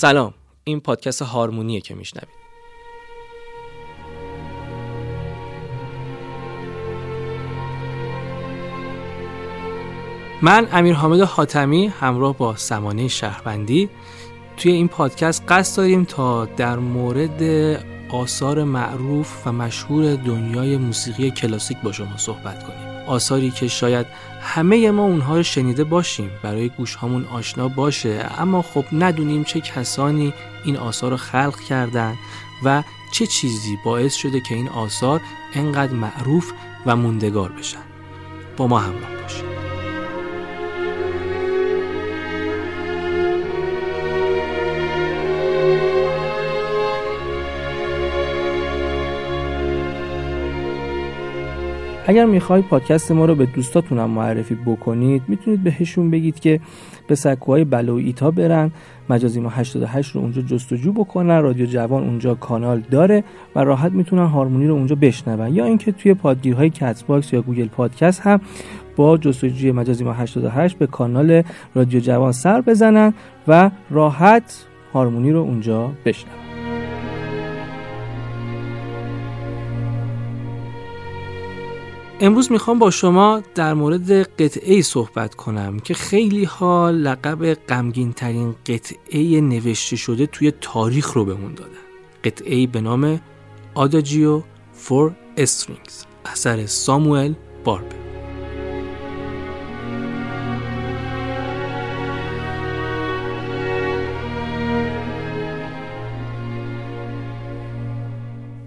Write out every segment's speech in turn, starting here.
سلام این پادکست هارمونیه که میشنوید. من امیر حامد حاتمی همراه با سمانه شهروندی توی این پادکست قصد داریم تا در مورد آثار معروف و مشهور دنیای موسیقی کلاسیک با شما صحبت کنیم. آثاری که شاید همه ما اونها رو شنیده باشیم. برای گوش همون آشنا باشه. اما خب ندونیم چه کسانی این آثار رو خلق کردن و چه چیزی باعث شده که این آثار انقدر معروف و موندگار بشن. با ما همراه باشید. اگر می‌خواید پادکست ما رو به دوستاتونم معرفی بکنید می‌تونید بهشون بگید که به سکوهای بله و ایتا برن. مجازی ما 88 رو اونجا جستجو بکنن. رادیو جوان اونجا کانال داره و راحت می‌تونن هارمونی رو اونجا بشنون. یا اینکه توی پادگیرهای Castbox یا Google Podcast هم با جستجوی مجازی ما 88 به کانال رادیو جوان سر بزنن و راحت هارمونی رو اونجا بشنون. امروز می‌خوام با شما در مورد قطعه صحبت کنم که خیلی ها لقب غمگین ترین قطعه نوشته شده توی تاریخ رو بهمون دادن. قطعه به نام آداجیو فور استرینگز اثر ساموئل باربه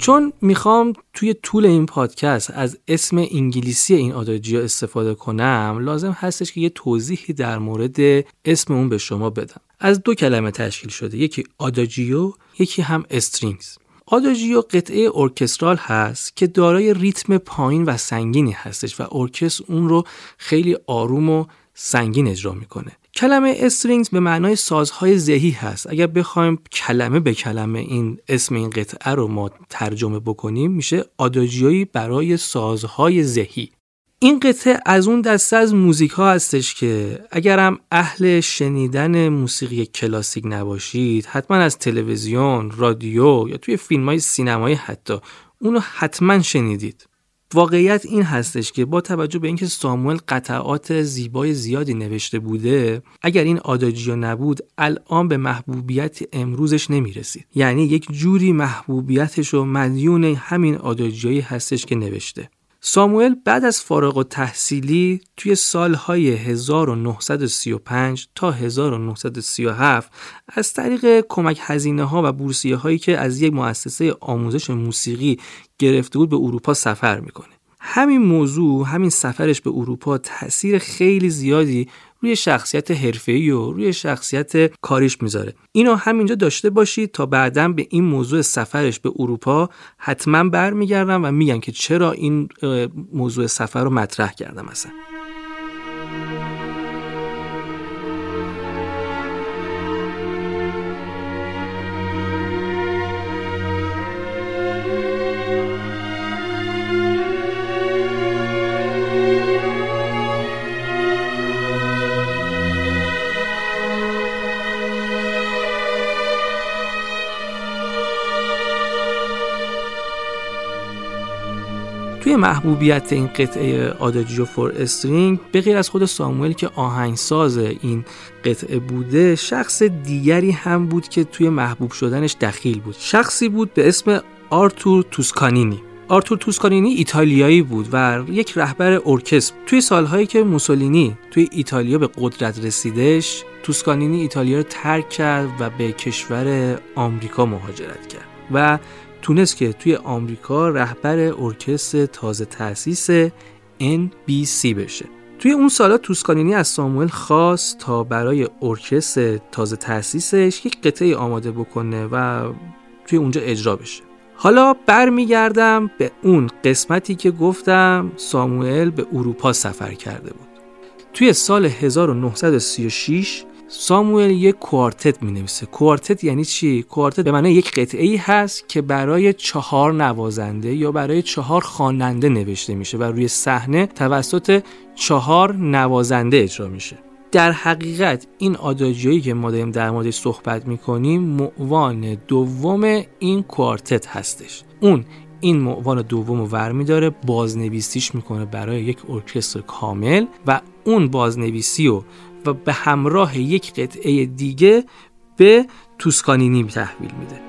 چون می‌خوام توی طول این پادکست از اسم انگلیسی این آداجیو استفاده کنم لازم هستش که یه توضیحی در مورد اسم اون به شما بدم. از دو کلمه تشکیل شده یکی آداجیو یکی هم Strings. آداجیو قطعه ارکسترال هست که دارای ریتم پایین و سنگینی هستش و ارکستر اون رو خیلی آروم و سنگین اجرا می‌کنه. کلمه Strings به معنای سازهای زهی هست. اگر بخوایم کلمه به کلمه این اسم این قطعه رو ما ترجمه بکنیم میشه آداجیویی برای سازهای زهی. این قطعه از اون دسته از موزیک ها هستش که اگرم اهل شنیدن موسیقی کلاسیک نباشید حتما از تلویزیون، رادیو یا توی فیلم های سینمایی حتی اونو حتما شنیدید. واقعیت این هستش که با توجه به اینکه ساموئل قطعات زیبای زیادی نوشته بوده اگر این آداجیو نبود الان به محبوبیت امروزش نمی‌رسید. یعنی یک جوری محبوبیتش و مدیون همین آداجیویی هستش که نوشته. ساموئل بعد از فارغ و تحصیلی توی سالهای 1935 تا 1937 از طریق کمک هزینه ها و بورسیه هایی که از یک مؤسسه آموزش موسیقی گرفته بود به اروپا سفر می‌کنه. همین موضوع همین سفرش به اروپا تاثیر خیلی زیادی روی شخصیت حرفه‌ای و روی شخصیت کاریش می‌ذاره. اینو همینجا داشته باشید تا بعدا به این موضوع سفرش به اروپا حتما برمیگردم و میگم که چرا این موضوع سفر رو مطرح کردم مثلا محبوبیت این قطعه Adagio for String به غیر از خود ساموئل که آهنگساز این قطعه بوده شخص دیگری هم بود که توی محبوب شدنش دخیل بود. شخصی بود به اسم آرتور توسکانینی. آرتور توسکانینی ایتالیایی بود و یک رهبر ارکستر. توی سالهایی که موسولینی توی ایتالیا به قدرت رسیدش توسکانینی ایتالیا رو ترک کرد و به کشور آمریکا مهاجرت کرد و تونست که توی آمریکا رهبر ارکستر تازه تأسیس NBC بشه. توی اون سالا توسکانینی از ساموئل خواست تا برای ارکستر تازه تأسیسش یک قطعه آماده بکنه و توی اونجا اجرا بشه. حالا برمیگردم به اون قسمتی که گفتم ساموئل به اروپا سفر کرده بود. توی سال 1936 ساموئل یک کوارتت می نویسه کوارتت یعنی چی؟ کوارتت به معنی یک قطعه ای هست که برای چهار نوازنده یا برای چهار خواننده نوشته میشه و روی صحنه توسط چهار نوازنده اجرا میشه. در حقیقت این آداجیایی که ما داریم در موردش صحبت می‌کنیم معوان دوم این کوارتت هستش. اون این معوان دوم رو ور میداره بازنویسیش می‌کنه برای یک ارکستر کامل و اون بازنویسی رو و به همراه یک قطعه دیگه به توسکانینی تحویل میده.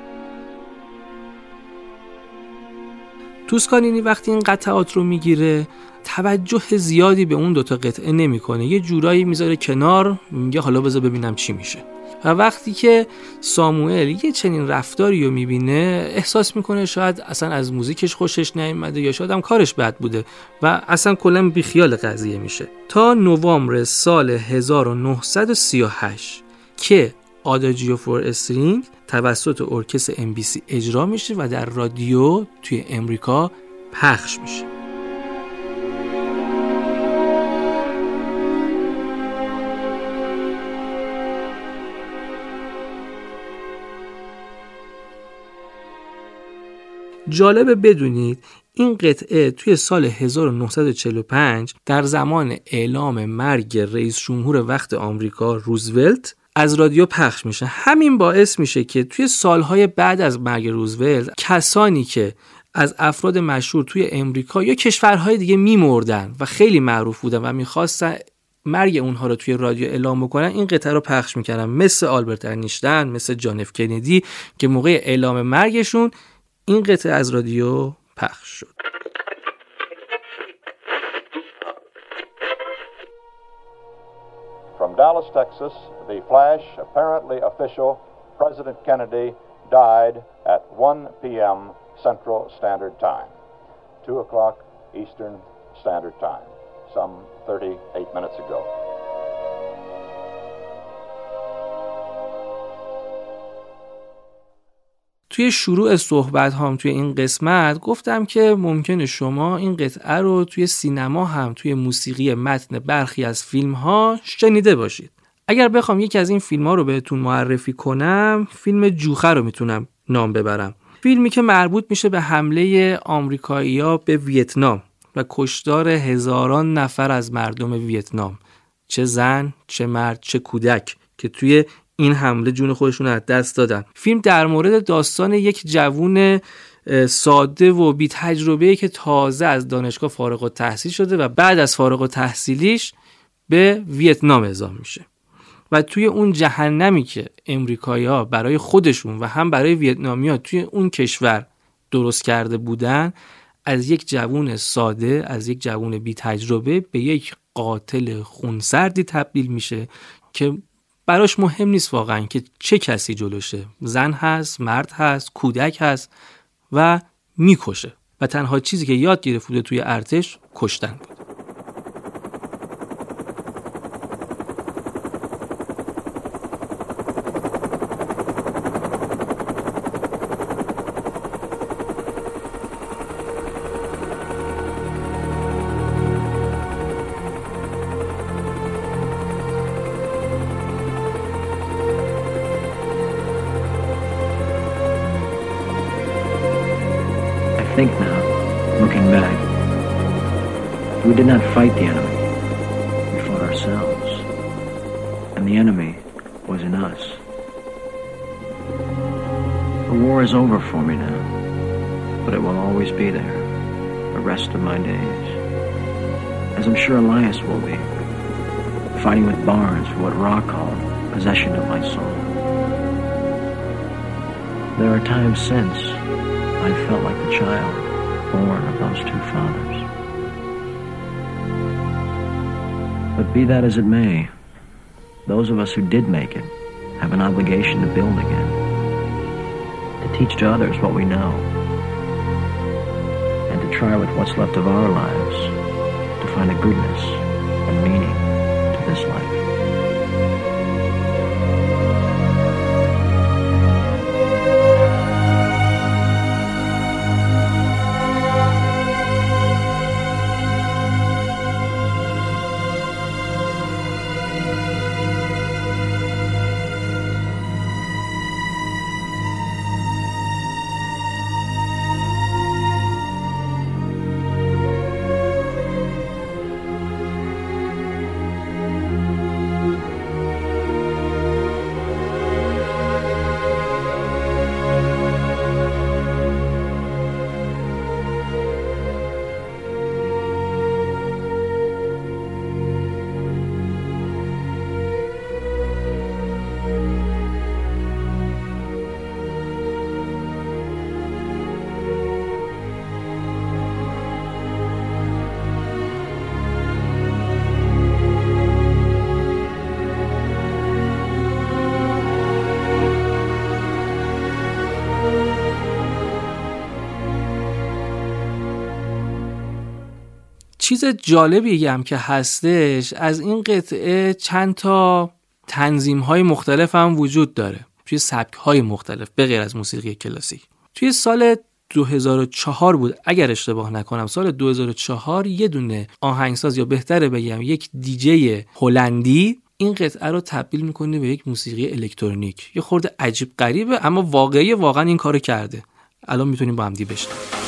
توسکانینی وقتی این قطعات رو می‌گیره توجه زیادی به اون دوتا قطعه نمی‌کنه. یه جورایی می‌ذاره کنار میگه حالا بذار ببینم چی میشه. و وقتی که ساموئل یه چنین رفتاری رو می‌بینه احساس می‌کنه شاید اصلا از موزیکش خوشش نیومده یا شاید هم کارش بد بوده و اصلا کلا بیخیال قضیه میشه. تا نوامبر سال 1938 که آداجیو فور استرینگ توسط ارکستر ام اجرا میشه و در رادیو توی امریکا پخش میشه. جالبه بدونید این قطعه توی سال 1945 در زمان اعلام مرگ رئیس جمهور وقت آمریکا روزولت از رادیو پخش میشه. همین باعث میشه که توی سالهای بعد از مرگ روزولت کسانی که از افراد مشهور توی امریکا یا کشورهای دیگه میمردن و خیلی معروف بودن و می‌خواستن مرگ اونها رو توی رادیو اعلام بکنن این قطعه رو پخش می‌کردن. مثل آلبرت انیشتن مثل جان کندی که موقع اعلام مرگشون این قطعه از رادیو پخش شد From Dallas, Texas, the flash, apparently official, President Kennedy died at 1 p.m. Central Standard Time, 2 o'clock Eastern Standard Time, some 38 minutes ago. توی شروع صحبت هم توی این قسمت گفتم که ممکنه شما این قطعه رو توی سینما هم توی موسیقی متن برخی از فیلم ها شنیده باشید. اگر بخوام یکی از این فیلم ها رو بهتون معرفی کنم فیلم جوخه رو می‌تونم نام ببرم. فیلمی که مربوط میشه به حمله آمریکایی‌ها به ویتنام و کشتار هزاران نفر از مردم ویتنام. چه زن چه مرد چه کودک که توی این حمله جون خودشون از دست دادن. فیلم در مورد داستان یک جوون ساده و بی تجربه که تازه از دانشگاه فارغ و تحصیل شده و بعد از فارغ و تحصیلیش به ویتنام اعزام میشه. و توی اون جهنمی که امریکایی ها برای خودشون و هم برای ویتنامی ها توی اون کشور درست کرده بودن از یک جوون ساده از یک جوون بی تجربه به یک قاتل خونسردی تبدیل میشه که براش مهم نیست واقعا که چه کسی جلوشه. زن هست مرد هست کودک هست و می‌کشه. و تنها چیزی که یاد گرفته توی ارتش کشتن بود. Did not fight the enemy. We fought ourselves. And the enemy was in us. The war is over for me now, but it will always be there, the rest of my days. As I'm sure Elias will be, fighting with Barnes for what Ra called possession of my soul. There are times since I've felt like the child born of those two fathers. But be that as it may, those of us who did make it have an obligation to build again, to teach to others what we know, and to try with what's left of our lives to find a goodness and meaning to this life. چیز جالبی هم که هستش از این قطعه چند تا تنظیم های مختلف هم وجود داره. توی سبک های مختلف به غیر از موسیقی کلاسیک. توی سال 2004 بود اگر اشتباه نکنم سال 2004 یه دونه آهنگساز یا بهتره بگم یک دیجی هلندی این قطعه رو تبدیل می‌کنه به یک موسیقی الکترونیک. یه خورده عجیب غریبه اما واقعی واقعا این کارو کرده. الان می‌تونیم با هم دی بشنویم.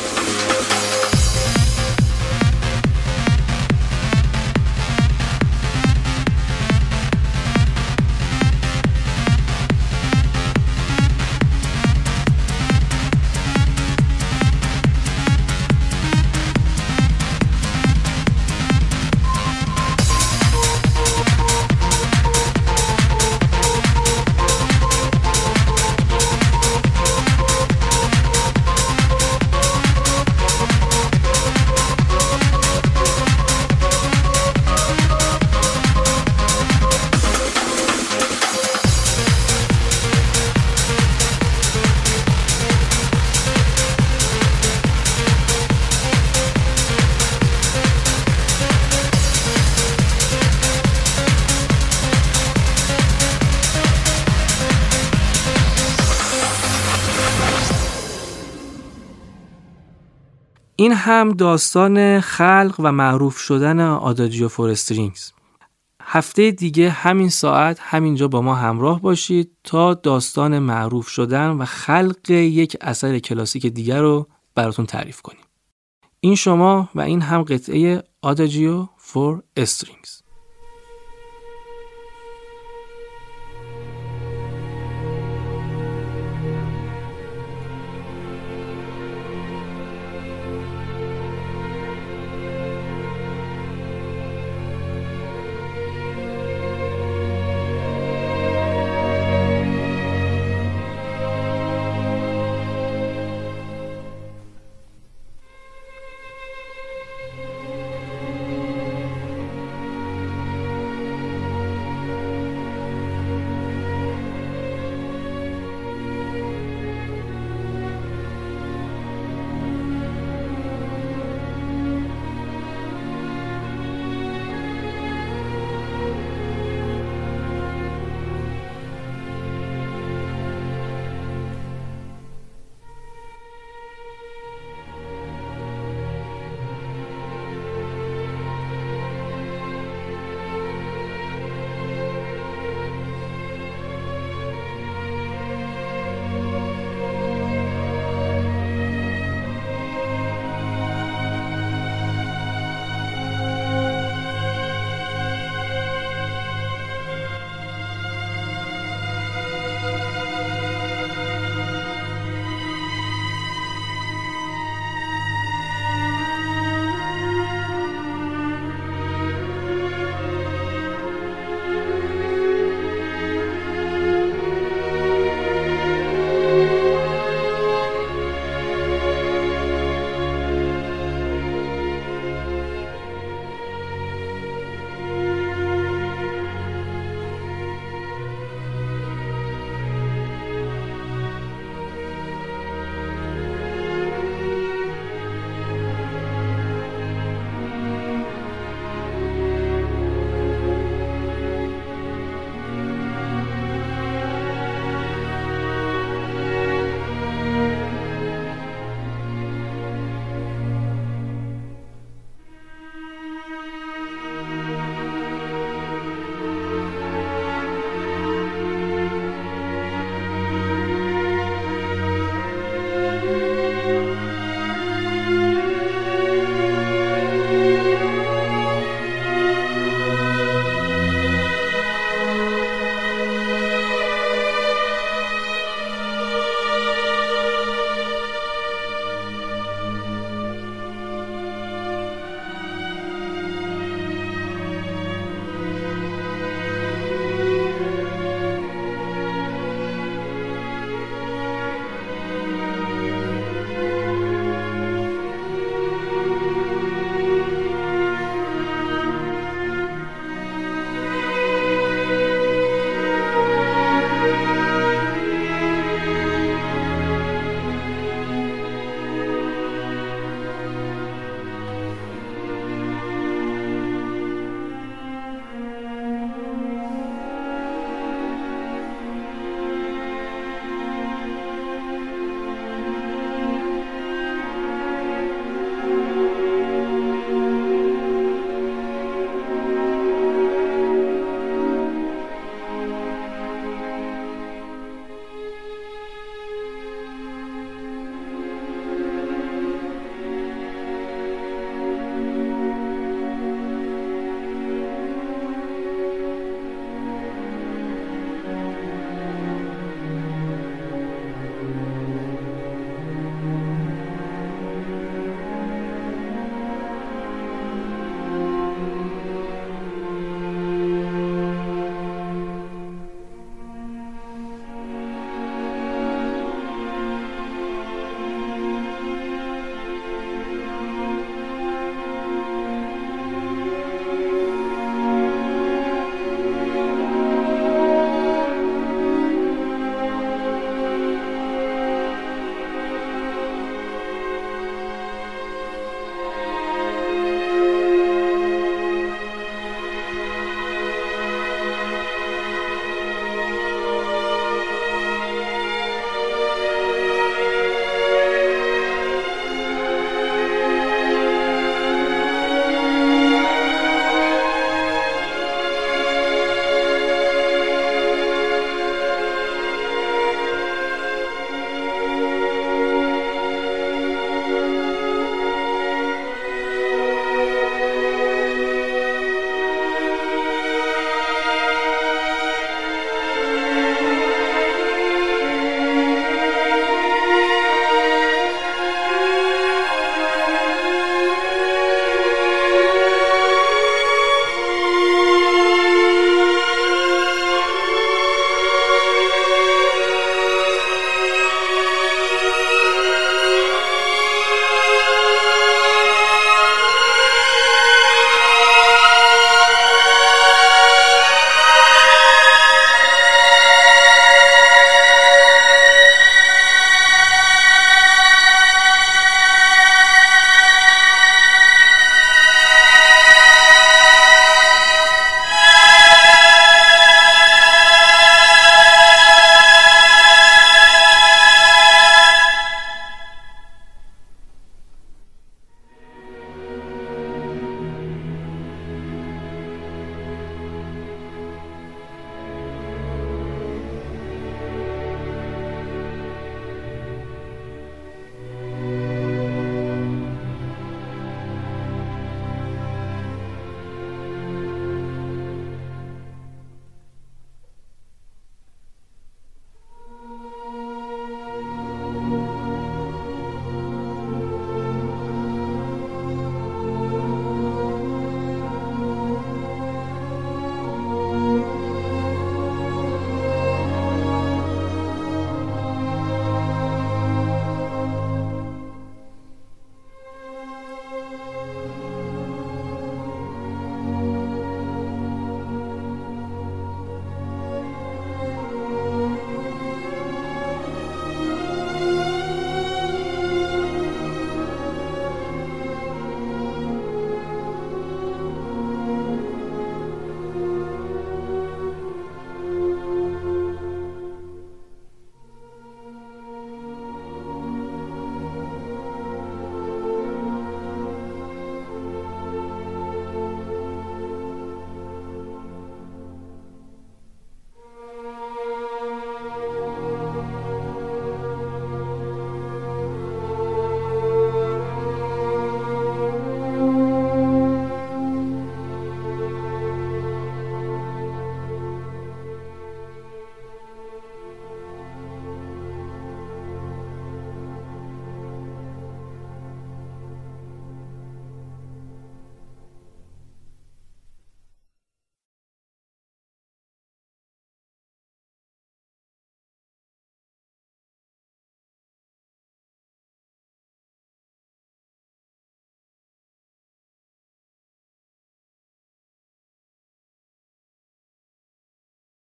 این هم داستان خلق و معروف شدن Adagio for Strings هفته دیگه همین ساعت همینجا با ما همراه باشید تا داستان معروف شدن و خلق یک اثر کلاسیک دیگر رو براتون تعریف کنیم. این شما و این هم قطعه Adagio for Strings